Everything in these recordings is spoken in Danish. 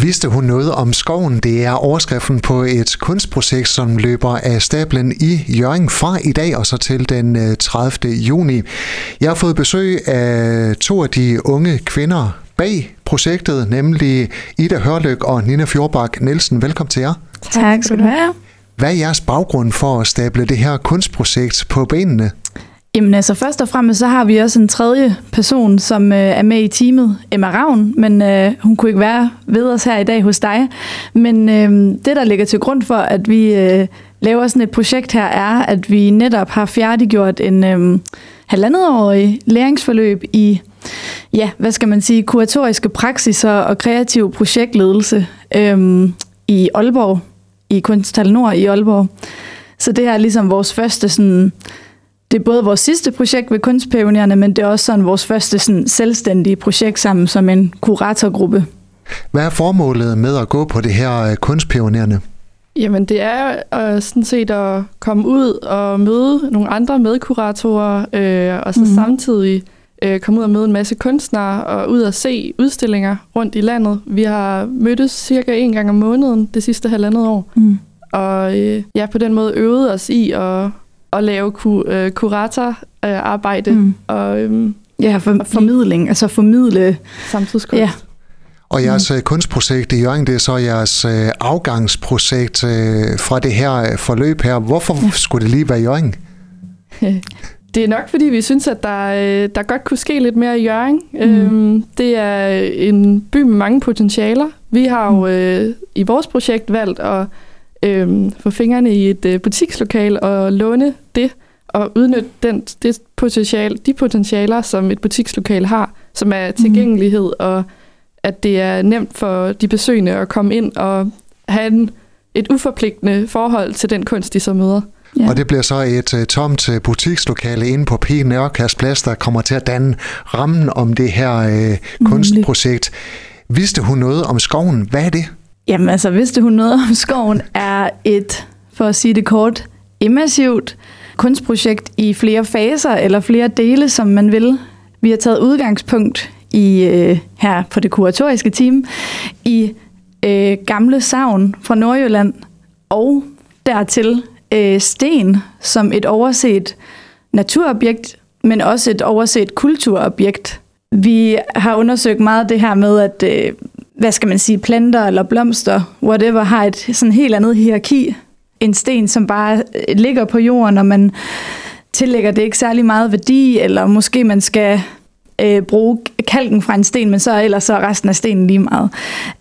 Vidste hun noget om skoven? Det er overskriften på et kunstprojekt, som løber af stablen i Jørgen fra i dag og så til den 30. Øh, juni. Jeg har fået besøg af to af de unge kvinder bag projektet, nemlig Ida Hørløk og Nina Fjordbak Nielsen. Velkommen til jer. Tak skal du have. Hvad er jeres baggrund for at stable det her kunstprojekt på benene? Jamen altså først og fremmest så har vi også en tredje person, som øh, er med i teamet, Emma Ravn, men øh, hun kunne ikke være ved os her i dag hos dig. Men øh, det, der ligger til grund for, at vi øh, laver sådan et projekt her, er, at vi netop har færdiggjort en øh, halvandetårig læringsforløb i, ja, hvad skal man sige, kuratoriske praksiser og kreativ projektledelse øh, i Aalborg, i Kunsthal Nord i Aalborg. Så det her er ligesom vores første sådan det er både vores sidste projekt ved Kunstpionererne, men det er også sådan vores første sådan selvstændige projekt sammen som en kuratorgruppe. Hvad er formålet med at gå på det her øh, Kunstpionererne? Jamen det er uh, sådan set at komme ud og møde nogle andre medkuratorer, øh, og så mm. samtidig øh, komme ud og møde en masse kunstnere og ud og se udstillinger rundt i landet. Vi har mødtes cirka en gang om måneden det sidste halvandet år, mm. og øh, ja, på den måde øvet os i at at lave ku, øh, kuratorarbejde. Mm. Og, øhm, ja, for, formidling, altså formidle samtidskunst. Ja. Og jeres mm. kunstprojekt i Jørgen, det er så jeres øh, afgangsprojekt øh, fra det her øh, forløb her. Hvorfor ja. skulle det lige være Jørgen? Det er nok, fordi vi synes, at der, øh, der godt kunne ske lidt mere i Jørgen. Mm. Øhm, det er en by med mange potentialer. Vi har jo mm. øh, i vores projekt valgt at øh, få fingrene i et øh, butikslokal og låne det og udnytte den, det potentiale, de potentialer, som et butikslokal har, som er mhm. tilgængelighed mm. og at det er nemt for de besøgende at komme ind og have en, et uforpligtende forhold til den kunst, de så møder. Ja. Og det bliver så et uh, tomt uh, butikslokale inde på P. Nørkast Plads, der kommer til at danne rammen om det her uh, kunstprojekt. Vidste hun noget om skoven? Hvad er det? Jamen altså, vidste hun noget om skoven, er et, for at sige det kort, immersivt kunstprojekt i flere faser eller flere dele, som man vil. Vi har taget udgangspunkt i øh, her på det kuratoriske team i øh, gamle savn fra Nordjylland og dertil øh, sten som et overset naturobjekt, men også et overset kulturobjekt. Vi har undersøgt meget det her med, at øh, hvad skal man sige, planter eller blomster, whatever, har et sådan helt andet hierarki. En sten, som bare øh, ligger på jorden, og man tillægger det ikke særlig meget værdi, eller måske man skal øh, bruge kalken fra en sten, men så ellers så er resten af stenen lige meget.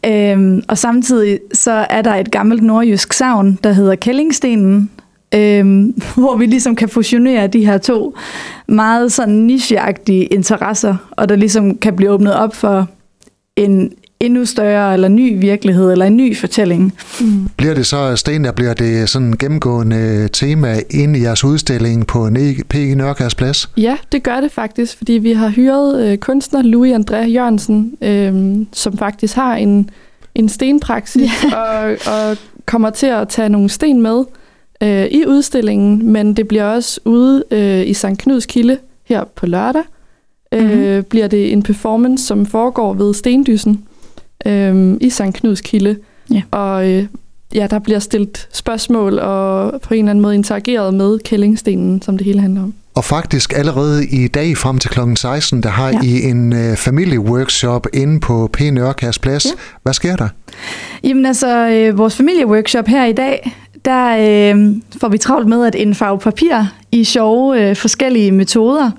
Øhm, og samtidig så er der et gammelt nordjysk savn, der hedder Kællingstenen, øhm, hvor vi ligesom kan fusionere de her to meget sådan nicheagtige interesser, og der ligesom kan blive åbnet op for en, endnu større eller ny virkelighed eller en ny fortælling. Mm. Bliver det så, Sten, der bliver det sådan gennemgående tema ind i jeres udstilling på P. Nørkærs Plads? Ja, det gør det faktisk, fordi vi har hyret øh, kunstner Louis André Jørgensen, øh, som faktisk har en, en stenpraksis yeah. og, og kommer til at tage nogle sten med øh, i udstillingen, men det bliver også ude øh, i St. Knuds Kilde her på lørdag. Mm-hmm. Øh, bliver det en performance, som foregår ved Stendyssen, øh, i St. Knuds Kilde. Ja. Og øh, ja, der bliver stillet spørgsmål og på en eller anden måde interageret med kællingstenen, som det hele handler om. Og faktisk allerede i dag frem til kl. 16, der har ja. I en øh, familieworkshop inde på P. Nørkærs Plads. Ja. Hvad sker der? Jamen altså, øh, vores familieworkshop her i dag, der øh, får vi travlt med at indfarve papir i sjove øh, forskellige metoder.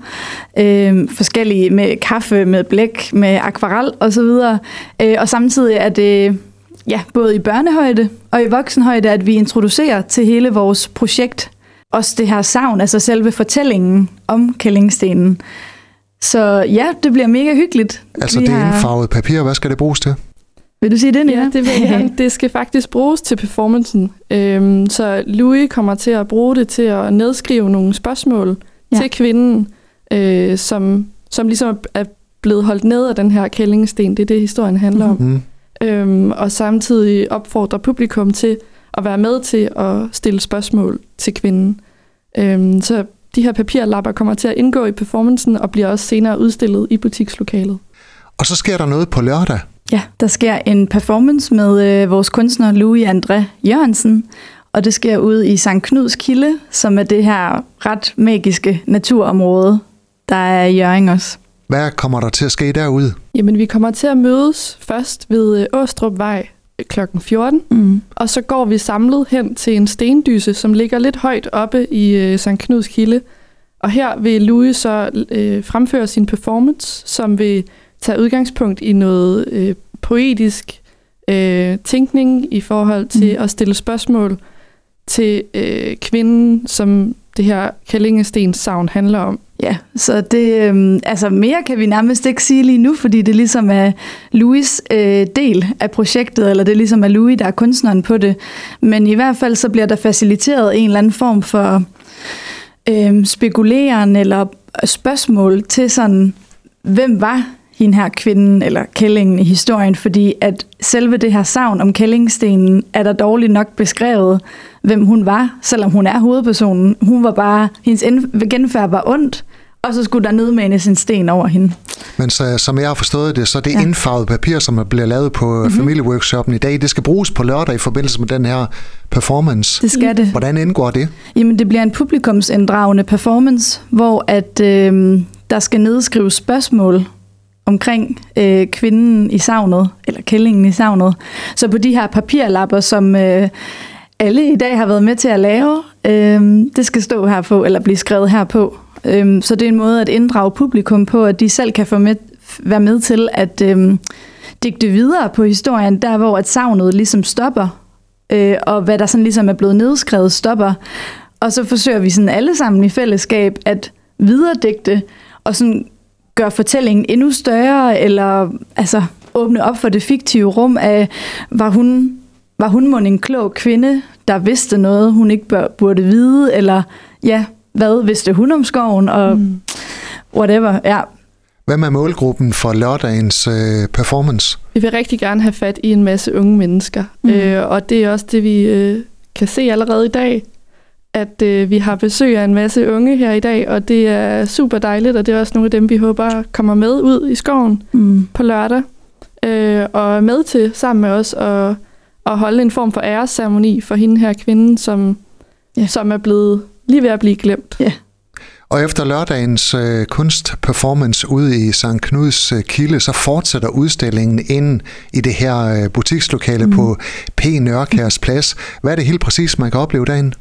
Øh, forskellige med kaffe, med blæk, med akvarel osv. Øh, og samtidig er det ja, både i børnehøjde og i voksenhøjde, at vi introducerer til hele vores projekt også det her savn, altså selve fortællingen om Kællingstenen. Så ja, det bliver mega hyggeligt. Altså vi det har... indfarvet papir, hvad skal det bruges til? Vil du sige det, Ja, det vil jeg. Det skal faktisk bruges til performancen. Øhm, så Louis kommer til at bruge det til at nedskrive nogle spørgsmål ja. til kvinden, øh, som, som ligesom er blevet holdt ned af den her kællingsten. Det er det, historien handler mm-hmm. om. Mhm. Øhm, og samtidig opfordrer publikum til at være med til at stille spørgsmål til kvinden. Øhm, så de her papirlapper kommer til at indgå i performancen og bliver også senere udstillet i butikslokalet. Og så sker der noget på lørdag. Ja, der sker en performance med øh, vores kunstner Louis André Jørgensen, og det sker ude i St. Knuds Kilde, som er det her ret magiske naturområde, der er i Jørgen også. Hvad kommer der til at ske derude? Jamen, vi kommer til at mødes først ved øh, Åstrupvej kl. 14, Mm. og så går vi samlet hen til en stendyse, som ligger lidt højt oppe i øh, St. Knuds Kilde. Og her vil Louis så øh, fremføre sin performance, som vil tage udgangspunkt i noget øh, poetisk øh, tænkning i forhold til Mm. at stille spørgsmål til øh, kvinden, som det her Kællingestens savn handler om. Ja, så det, øhm, altså mere kan vi nærmest ikke sige lige nu, fordi det ligesom er Louis øh, del af projektet, eller det ligesom er Louis, der er kunstneren på det. Men i hvert fald så bliver der faciliteret en eller anden form for øh, spekuleren eller spørgsmål til sådan, hvem var hende her kvinden eller kællingen i historien, fordi at selve det her savn om kællingstenen er der dårligt nok beskrevet, hvem hun var, selvom hun er hovedpersonen. Hun var bare, hendes genfærd var ondt, og så skulle der nedmanes en sten over hende. Men så, som jeg har forstået det, så er det. Ja. indfarvet papir, som bliver lavet på mm-hmm. familieworkshoppen i dag, det skal bruges på lørdag i forbindelse med den her performance. Det skal det. Hvordan indgår det? Jamen, det bliver en publikumsinddragende performance, hvor at øh, der skal nedskrives spørgsmål omkring øh, kvinden i savnet, eller kællingen i savnet. Så på de her papirlapper, som øh, alle i dag har været med til at lave, øh, det skal stå her på, eller blive skrevet her på. Øh, så det er en måde at inddrage publikum på, at de selv kan få med, være med til at øh, digte videre på historien, der hvor at savnet ligesom stopper, øh, og hvad der sådan ligesom er blevet nedskrevet stopper. Og så forsøger vi sådan alle sammen i fællesskab at videredigte og sådan gøre fortællingen endnu større, eller altså åbne op for det fiktive rum af, var hun, var hun mon en klog kvinde, der vidste noget, hun ikke bør, burde vide, eller ja, hvad vidste hun om skoven, og mm. whatever, ja. Hvem er målgruppen for lørdagens øh, performance? Vi vil rigtig gerne have fat i en masse unge mennesker, mm. øh, og det er også det, vi øh, kan se allerede i dag, at øh, vi har besøg af en masse unge her i dag, og det er super dejligt, og det er også nogle af dem, vi håber kommer med ud i skoven Mm. på lørdag, øh, og er med til sammen med os at, at holde en form for æresceremoni for hende her kvinde, som, Ja. som er blevet lige ved at blive glemt. Og efter lørdagens øh, kunstperformance ude i St. Knuds øh, Kilde, så fortsætter udstillingen ind i det her øh, butikslokale mm. på P. Nørkærs Plads. Hvad er det helt præcis, man kan opleve derinde?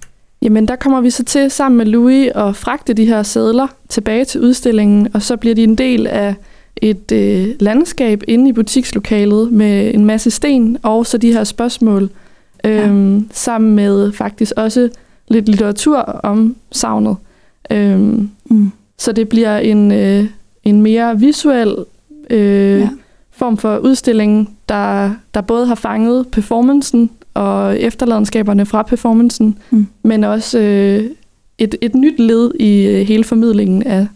Jamen, der kommer vi så til sammen med Louis og fragte de her sædler tilbage til udstillingen, og så bliver de en del af et øh, landskab inde i butikslokalet med en masse sten og så de her spørgsmål, øhm, sammen med faktisk også lidt litteratur om savnet. Øhm, Mm. så det bliver en, øh, en mere visuel øh, Ja. ja. form for udstilling, der, der både har fanget performancen og efterladenskaberne fra performancen, Mm. men også øh, et, et nyt led i øh, hele formidlingen af,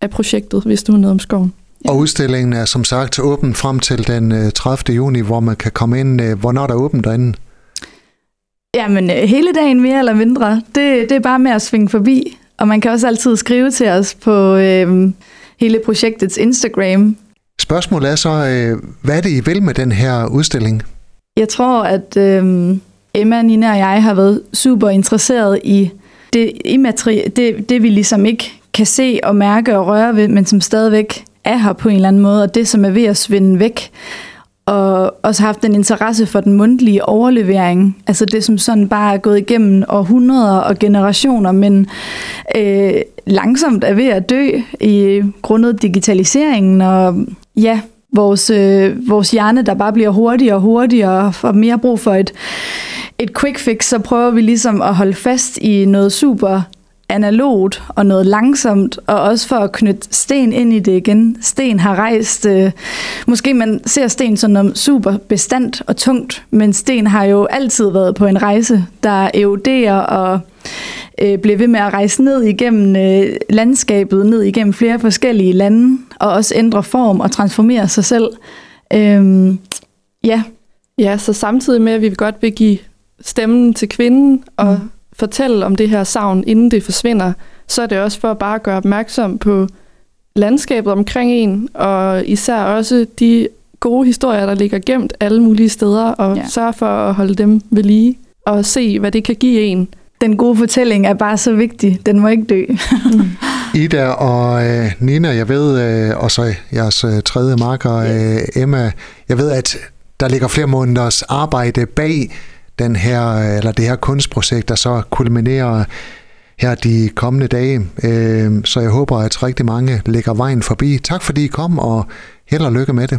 af projektet, hvis du har noget om skoven. Ja. Og udstillingen er som sagt åben frem til den øh, 30. juni, hvor man kan komme ind. Øh, hvornår er der åbent derinde? Jamen, øh, hele dagen mere eller mindre, det, det er bare med at svinge forbi. Og man kan også altid skrive til os på øh, hele projektets Instagram. Spørgsmålet er så, øh, hvad er det, I vil med den her udstilling? Jeg tror, at øh, Emma, Nina og jeg har været super interesseret i det, immateri- det, det, vi ligesom ikke kan se og mærke og røre ved, men som stadigvæk er her på en eller anden måde, og det, som er ved at svinde væk. Og også haft en interesse for den mundtlige overlevering. Altså det, som sådan bare er gået igennem århundreder og generationer, men øh, langsomt er ved at dø i grundet digitaliseringen og ja, vores, øh, vores hjerne, der bare bliver hurtigere og hurtigere og får mere brug for et, et quick fix, så prøver vi ligesom at holde fast i noget super analogt og noget langsomt, og også for at knytte sten ind i det igen. Sten har rejst, øh, måske man ser sten som noget super bestandt og tungt, men sten har jo altid været på en rejse, der eroderer og øh, bliver ved med at rejse ned igennem øh, landskabet, ned igennem flere forskellige lande, og også ændre form og transformere sig selv. Øhm, ja, Ja, så samtidig med, at vi godt vil give stemmen til kvinden og mm. fortælle om det her savn, inden det forsvinder, så er det også for at bare gøre opmærksom på landskabet omkring en, og især også de gode historier, der ligger gemt alle mulige steder, og ja. sørge for at holde dem ved lige, og se, hvad det kan give en. Den gode fortælling er bare så vigtig. Den må ikke dø. Ida og øh, Nina, jeg ved, øh, og så jeres øh, tredje marker, øh, Emma, jeg ved, at der ligger flere måneders arbejde bag den her, eller det her kunstprojekt, der så kulminerer her de kommende dage. Øh, så jeg håber, at rigtig mange lægger vejen forbi. Tak fordi I kom, og held og lykke med det.